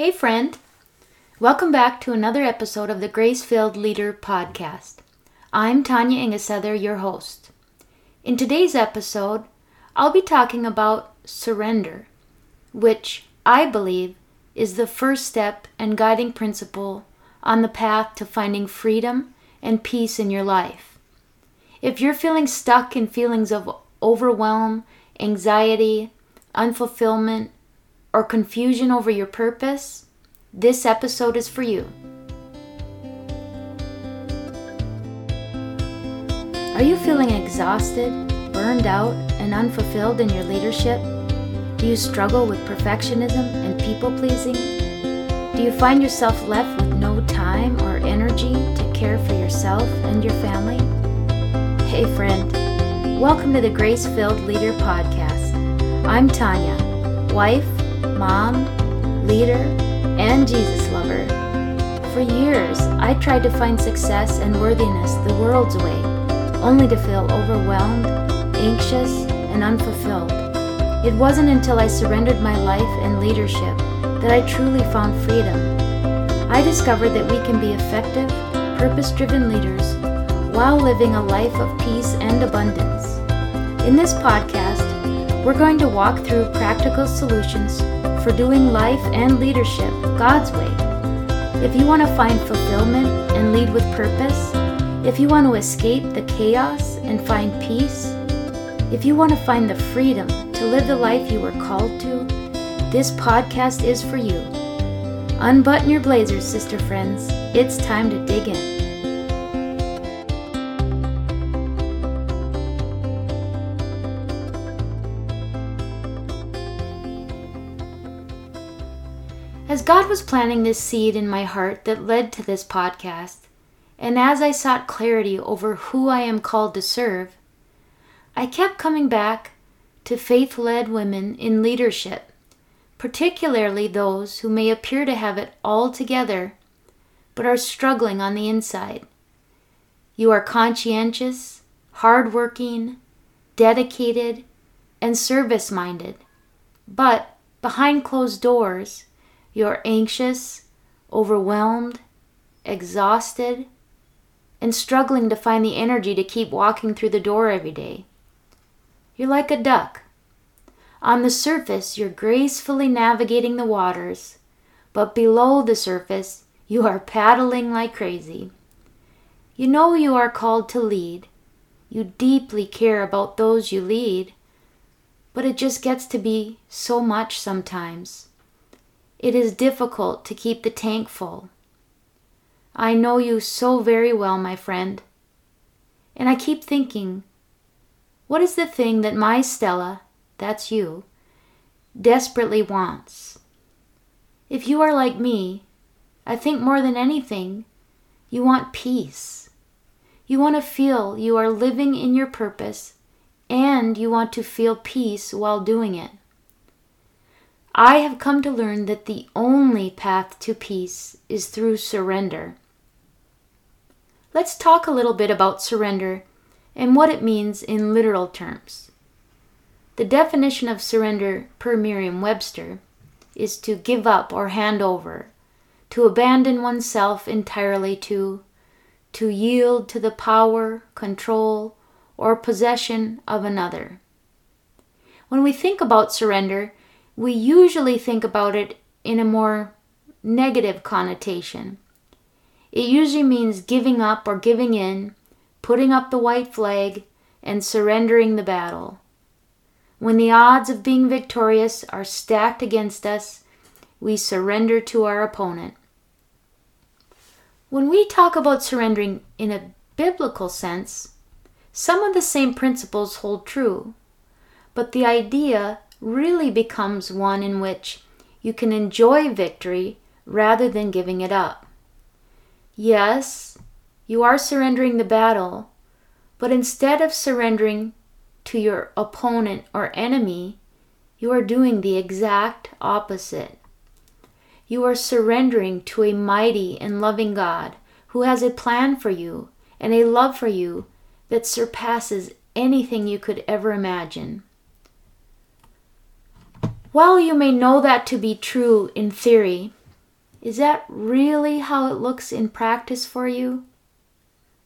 Hey, friend. Welcome back to another episode of the Grace Filled Leader Podcast. I'm Tanya Ingesether, your host. In today's episode, I'll be talking about surrender, which I believe is the first step and guiding principle on the path to finding freedom and peace in your life. If you're feeling stuck in feelings of overwhelm, anxiety, unfulfillment, or confusion over your purpose, this episode is for you. Are you feeling exhausted, burned out, and unfulfilled in your leadership? Do you struggle with perfectionism and people pleasing? Do you find yourself left with no time or energy to care for yourself and your family? Hey, friend, welcome to the Grace Filled Leader Podcast. I'm Tanya, wife, mom, leader, and Jesus lover. For years, I tried to find success and worthiness the world's way, only to feel overwhelmed, anxious, and unfulfilled. It wasn't until I surrendered my life and leadership that I truly found freedom. I discovered that we can be effective, purpose driven leaders while living a life of peace and abundance. In this podcast, we're going to walk through practical solutions for doing life and leadership God's way. If you want to find fulfillment and lead with purpose, if you want to escape the chaos and find peace, if you want to find the freedom to live the life you were called to, this podcast is for you. Unbutton your blazers, sister friends. It's time to dig in. Was planting this seed in my heart that led to this podcast, and as I sought clarity over who I am called to serve, I kept coming back to faith led women in leadership, particularly those who may appear to have it all together but are struggling on the inside. You are conscientious, hardworking, dedicated, and service minded, but behind closed doors, you're anxious, overwhelmed, exhausted, and struggling to find the energy to keep walking through the door every day. You're like a duck. On the surface, you're gracefully navigating the waters, but below the surface, you are paddling like crazy. You know you are called to lead. You deeply care about those you lead, but it just gets to be so much sometimes. It is difficult to keep the tank full. I know you so very well, my friend. And I keep thinking, what is the thing that my Stella, that's you, desperately wants? If you are like me, I think more than anything, you want peace. You want to feel you are living in your purpose and you want to feel peace while doing it. I have come to learn that the only path to peace is through surrender. Let's talk a little bit about surrender and what it means in literal terms. The definition of surrender per Merriam Webster is to give up or hand over, to abandon oneself entirely to, to yield to the power, control, or possession of another. When we think about surrender, we usually think about it in a more negative connotation. It usually means giving up or giving in, putting up the white flag, and surrendering the battle. When the odds of being victorious are stacked against us, we surrender to our opponent. When we talk about surrendering in a biblical sense, some of the same principles hold true, but the idea really becomes one in which you can enjoy victory rather than giving it up. Yes, you are surrendering the battle, but instead of surrendering to your opponent or enemy, you are doing the exact opposite. You are surrendering to a mighty and loving God who has a plan for you and a love for you that surpasses anything you could ever imagine. While you may know that to be true in theory, Is that really how it looks in practice for you?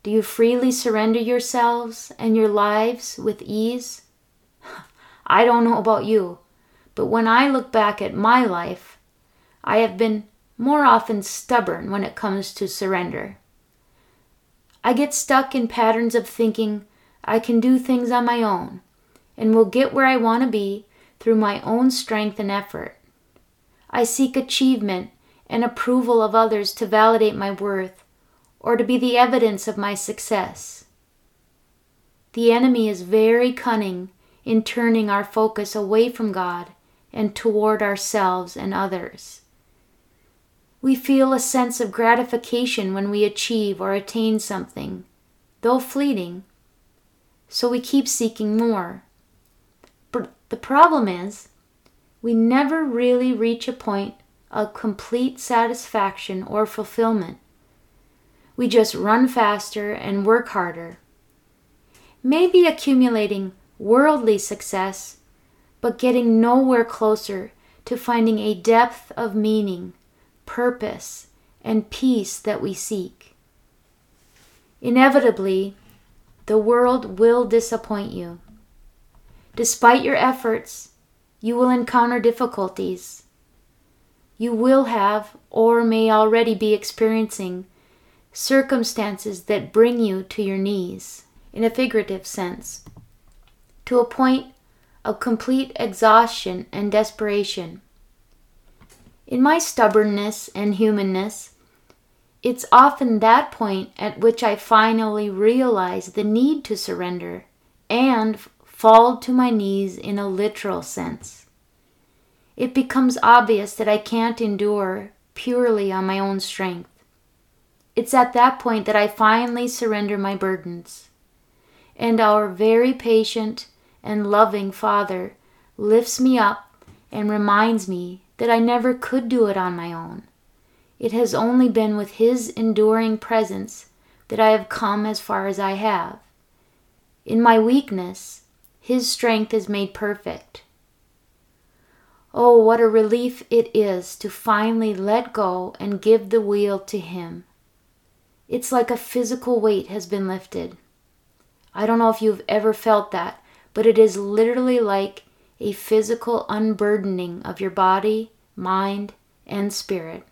Do you freely surrender yourselves and your lives with ease? I don't know about you, but when I look back at my life, I have been more often stubborn when it comes to surrender. I get stuck in patterns of thinking I can do things on my own and will get where I want to be through my own strength and effort. I seek achievement and approval of others to validate my worth or to be the evidence of my success. The enemy is very cunning in turning our focus away from God and toward ourselves and others. We feel a sense of gratification when we achieve or attain something, though fleeting, so we keep seeking more. The problem is, we never really reach a point of complete satisfaction or fulfillment. We just run faster and work harder. Maybe accumulating worldly success, but getting nowhere closer to finding a depth of meaning, purpose, and peace that we seek. Inevitably, the world will disappoint you. Despite your efforts, you will encounter difficulties. You will have, or may already be experiencing, circumstances that bring you to your knees, in a figurative sense, to a point of complete exhaustion and desperation. In my stubbornness and humanness, it's often that point at which I finally realize the need to surrender and fall to my knees in a literal sense. It becomes obvious that I can't endure purely on my own strength. It's at that point that I finally surrender my burdens. And our very patient and loving Father lifts me up and reminds me that I never could do it on my own it has only been with His enduring presence that I have come as far as I have. In my weakness, His strength is made perfect. Oh, what a relief it is to finally let go and give the wheel to Him. It's like a physical weight has been lifted. I don't know if you've ever felt that, but it is literally like a physical unburdening of your body, mind, and spirit.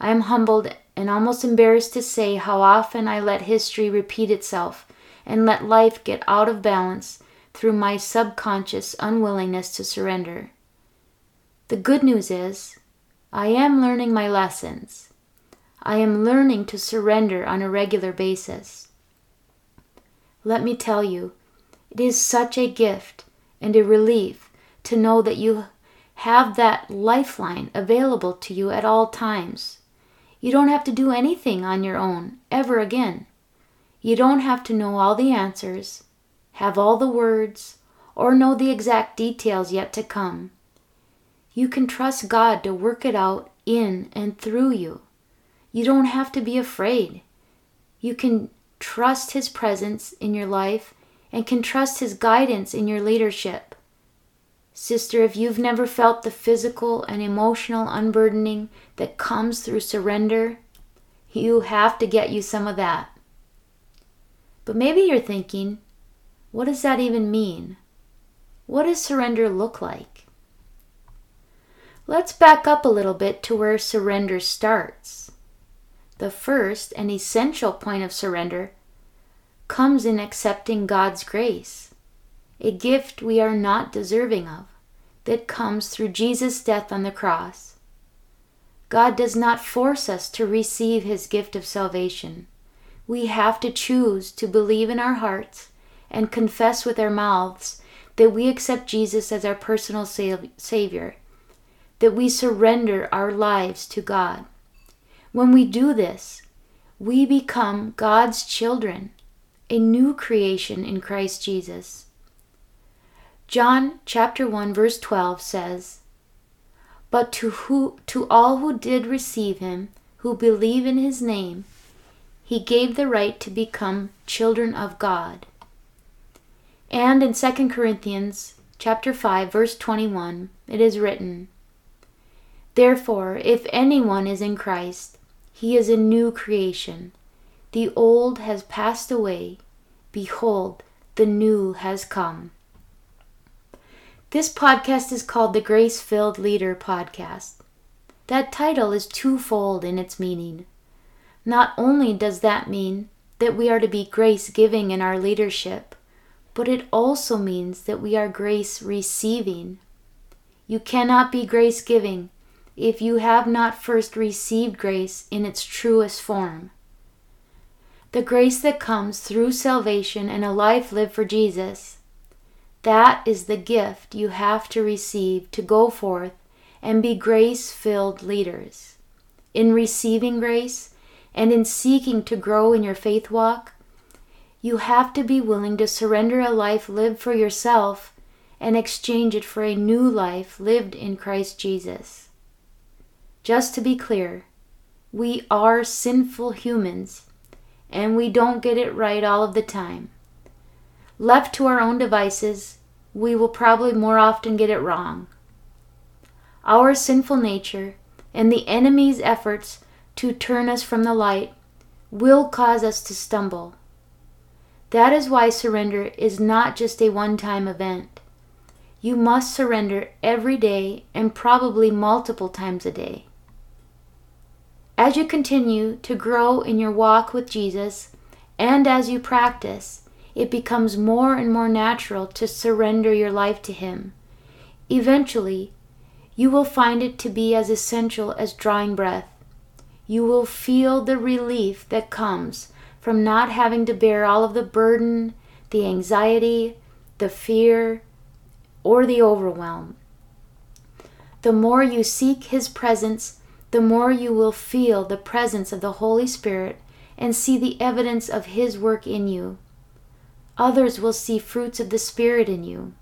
I am humbled and almost embarrassed to say how often I let history repeat itself and let life get out of balance through my subconscious unwillingness to surrender. The good news is, I am learning my lessons. I am learning to surrender on a regular basis. Let me tell you, it is such a gift and a relief to know that you have that lifeline available to you at all times. You don't have to do anything on your own ever again. You don't have to know all the answers, have all the words, or know the exact details yet to come. You can trust God to work it out in and through you. You don't have to be afraid. You can trust His presence in your life and can trust His guidance in your leadership. Sister, if you've never felt the physical and emotional unburdening that comes through surrender, you have to get you some of that. But maybe you're thinking, what does that even mean? What does surrender look like? Let's back up a little bit to where surrender starts. The first and essential point of surrender comes in accepting God's grace a gift we are not deserving of, that comes through Jesus' death on the cross. God does not force us to receive his gift of salvation. We have to choose to believe in our hearts and confess with our mouths that we accept Jesus as our personal Savior, that we surrender our lives to God. When we do this, we become God's children, a new creation in Christ Jesus. John chapter 1 verse 12 says, But to who to all who did receive him, who believe in his name, he gave the right to become children of God. And in 2 Corinthians chapter 5 verse 21, it is written, Therefore, if anyone is in Christ, he is a new creation. The old has passed away. Behold, the new has come. This podcast is called the Grace Filled Leader Podcast. That title is twofold in its meaning. Not only does that mean that we are to be grace giving in our leadership, but it also means that we are grace receiving. You cannot be grace giving if you have not first received grace in its truest form. The grace that comes through salvation and a life lived for Jesus that is the gift you have to receive to go forth and be grace filled leaders. In receiving grace and in seeking to grow in your faith walk, you have to be willing to surrender a life lived for yourself and exchange it for a new life lived in Christ Jesus. Just to be clear, we are sinful humans and we don't get it right all of the time. Left to our own devices, we will probably more often get it wrong. Our sinful nature and the enemy's efforts to turn us from the light will cause us to stumble. That is why surrender is not just a one time event. You must surrender every day and probably multiple times a day. As you continue to grow in your walk with Jesus and as you practice, it becomes more and more natural to surrender your life to Him. Eventually, you will find it to be as essential as drawing breath. You will feel the relief that comes from not having to bear all of the burden, the anxiety, the fear, or the overwhelm. The more you seek His presence, the more you will feel the presence of the Holy Spirit and see the evidence of His work in you others will see fruits of the Spirit in you.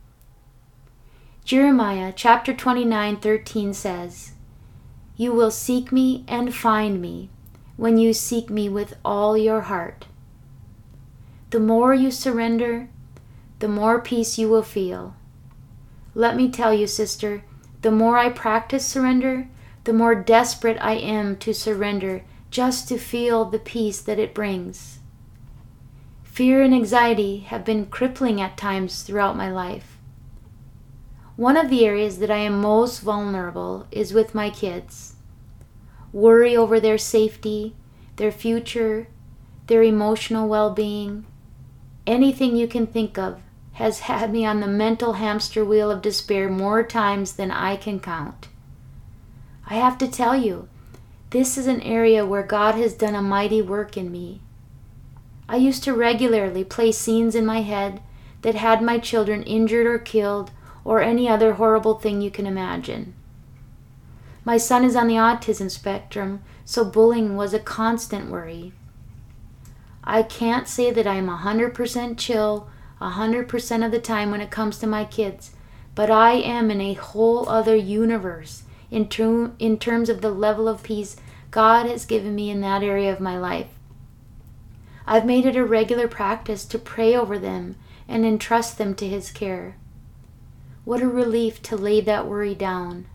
Jeremiah chapter 29 13 says, You will seek me and find me when you seek me with all your heart. The more you surrender, the more peace you will feel. Let me tell you, sister, the more I practice surrender, the more desperate I am to surrender just to feel the peace that it brings. Fear and anxiety have been crippling at times throughout my life. One of the areas that I am most vulnerable is with my kids. Worry over their safety, their future, their emotional well being, anything you can think of has had me on the mental hamster wheel of despair more times than I can count. I have to tell you, this is an area where God has done a mighty work in me. I used to regularly play scenes in my head that had my children injured or killed or any other horrible thing you can imagine. My son is on the autism spectrum, so bullying was a constant worry. I can't say that I'm 100% chill 100% of the time when it comes to my kids, but I am in a whole other universe in, ter- in terms of the level of peace God has given me in that area of my life. I've made it a regular practice to pray over them and entrust them to His care. What a relief to lay that worry down.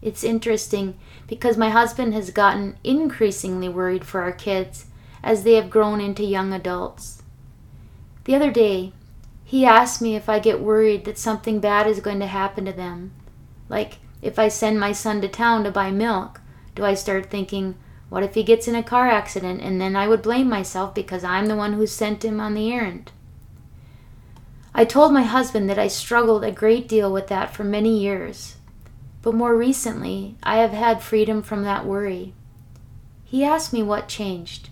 It's interesting because my husband has gotten increasingly worried for our kids as they have grown into young adults. The other day, he asked me if I get worried that something bad is going to happen to them. Like, if I send my son to town to buy milk, do I start thinking, what if he gets in a car accident and then I would blame myself because I'm the one who sent him on the errand? I told my husband that I struggled a great deal with that for many years, but more recently I have had freedom from that worry. He asked me what changed.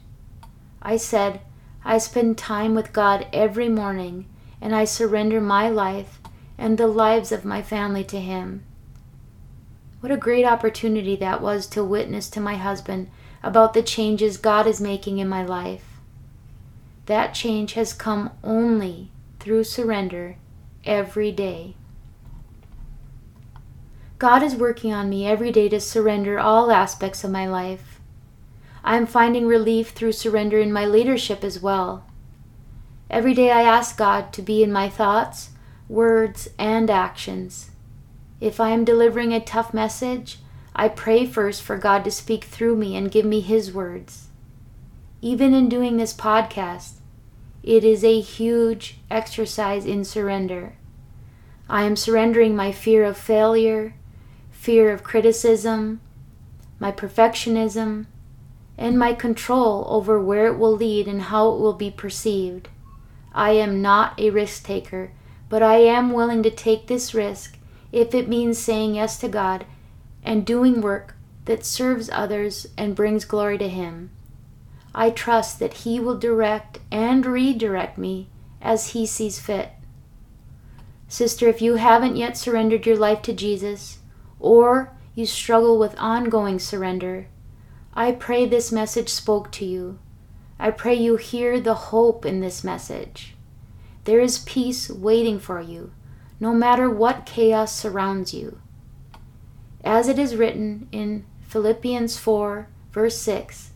I said, I spend time with God every morning and I surrender my life and the lives of my family to Him. What a great opportunity that was to witness to my husband about the changes God is making in my life. That change has come only through surrender every day. God is working on me every day to surrender all aspects of my life. I am finding relief through surrender in my leadership as well. Every day I ask God to be in my thoughts, words, and actions. If I am delivering a tough message, I pray first for God to speak through me and give me His words. Even in doing this podcast, it is a huge exercise in surrender. I am surrendering my fear of failure, fear of criticism, my perfectionism, and my control over where it will lead and how it will be perceived. I am not a risk taker, but I am willing to take this risk if it means saying yes to God and doing work that serves others and brings glory to Him. I trust that He will direct and redirect me as He sees fit. Sister, if you haven't yet surrendered your life to Jesus, or you struggle with ongoing surrender, I pray this message spoke to you. I pray you hear the hope in this message. There is peace waiting for you, no matter what chaos surrounds you. As it is written in Philippians 4, verse 6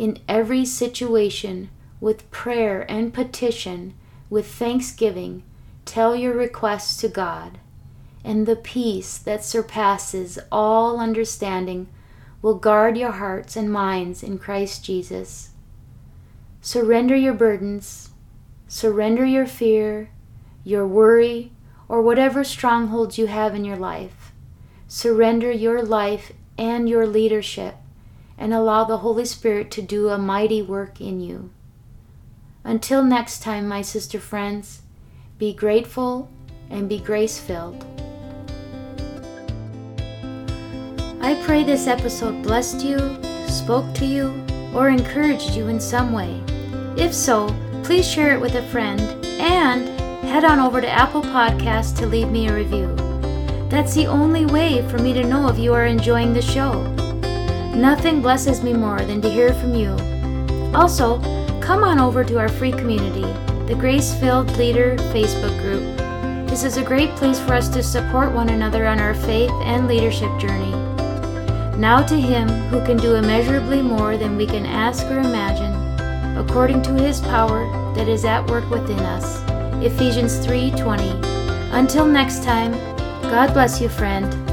In every situation, with prayer and petition, with thanksgiving, tell your requests to God and the peace that surpasses all understanding will guard your hearts and minds in Christ Jesus. Surrender your burdens, surrender your fear, your worry, or whatever strongholds you have in your life. Surrender your life and your leadership and allow the Holy Spirit to do a mighty work in you. Until next time, my sister friends, be grateful and be grace filled. I pray this episode blessed you, spoke to you, or encouraged you in some way. If so, please share it with a friend and head on over to Apple Podcasts to leave me a review. That's the only way for me to know if you are enjoying the show. Nothing blesses me more than to hear from you. Also, come on over to our free community, the Grace Filled Leader Facebook group. This is a great place for us to support one another on our faith and leadership journey. Now to him who can do immeasurably more than we can ask or imagine, according to his power that is at work within us. Ephesians 3:20. Until next time, God bless you, friend.